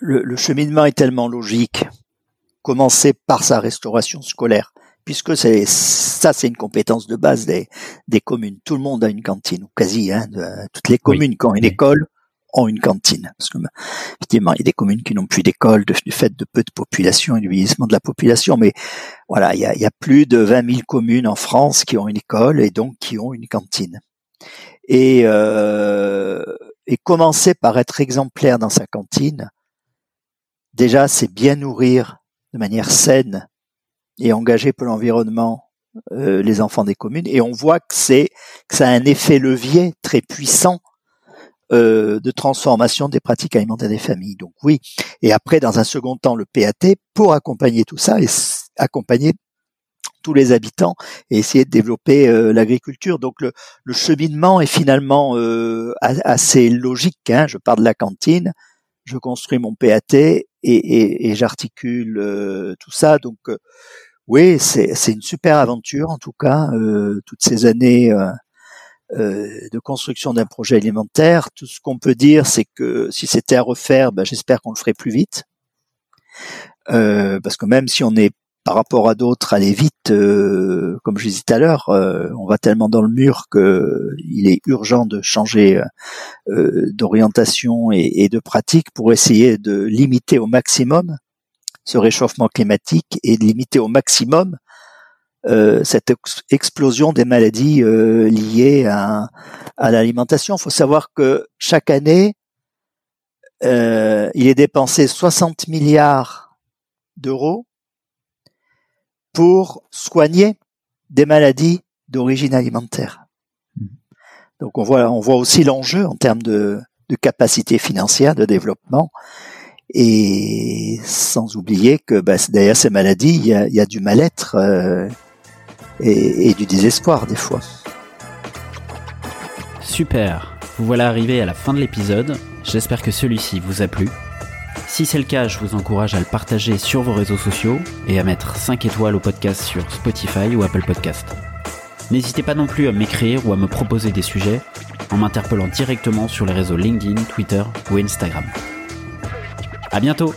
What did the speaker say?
le, le cheminement est tellement logique. Commencer par sa restauration scolaire, puisque c'est ça, c'est une compétence de base des, des communes. Tout le monde a une cantine, ou quasi. Hein, de- toutes les communes qui ont une école ont une cantine. Parce que effectivement, il y a des communes qui n'ont plus d'école du fait de peu de population et du vieillissement de la population. Mais voilà, il y a, il y a plus de 20 000 communes en France qui ont une école et donc qui ont une cantine. Et, euh, et commencer par être exemplaire dans sa cantine, déjà, c'est bien nourrir de manière saine et engagée pour l'environnement euh, les enfants des communes. Et on voit que c'est que ça a un effet levier très puissant euh, de transformation des pratiques alimentaires des familles. Donc oui. Et après, dans un second temps, le PAT pour accompagner tout ça et accompagner tous les habitants et essayer de développer euh, l'agriculture. Donc le, le cheminement est finalement euh, assez logique. Hein. Je pars de la cantine, je construis mon PAT et, et- et j'articule euh, tout ça. Donc euh, oui, c'est une super aventure en tout cas. euh, toutes ces années de construction d'un projet alimentaire. Tout ce qu'on peut dire, c'est que si c'était à refaire, ben, j'espère qu'on le ferait plus vite. Euh, parce que même si on est par rapport à d'autres aller vite, euh, comme je disais tout à l'heure, euh, on va tellement dans le mur que il est urgent de changer euh, d'orientation et, de pratique pour essayer de limiter au maximum ce réchauffement climatique et de limiter au maximum euh, cette ex- explosion des maladies euh, liées à, l'alimentation. Il faut savoir que chaque année, euh, il est dépensé 60 milliards d'euros pour soigner des maladies d'origine alimentaire. Donc on voit, on voit aussi l'enjeu en termes de, de capacité financière, de développement, et sans oublier que bah, derrière ces maladies, il y a, il y a du mal-être euh, et, et du désespoir des fois. Super Vous voilà arrivé à la fin de l'épisode, j'espère que celui-ci vous a plu. Si c'est le cas, je vous encourage à le partager sur vos réseaux sociaux et à mettre 5 étoiles au podcast sur Spotify ou Apple Podcast. N'hésitez pas non plus à m'écrire ou à me proposer des sujets en m'interpellant directement sur les réseaux LinkedIn, Twitter ou Instagram. À bientôt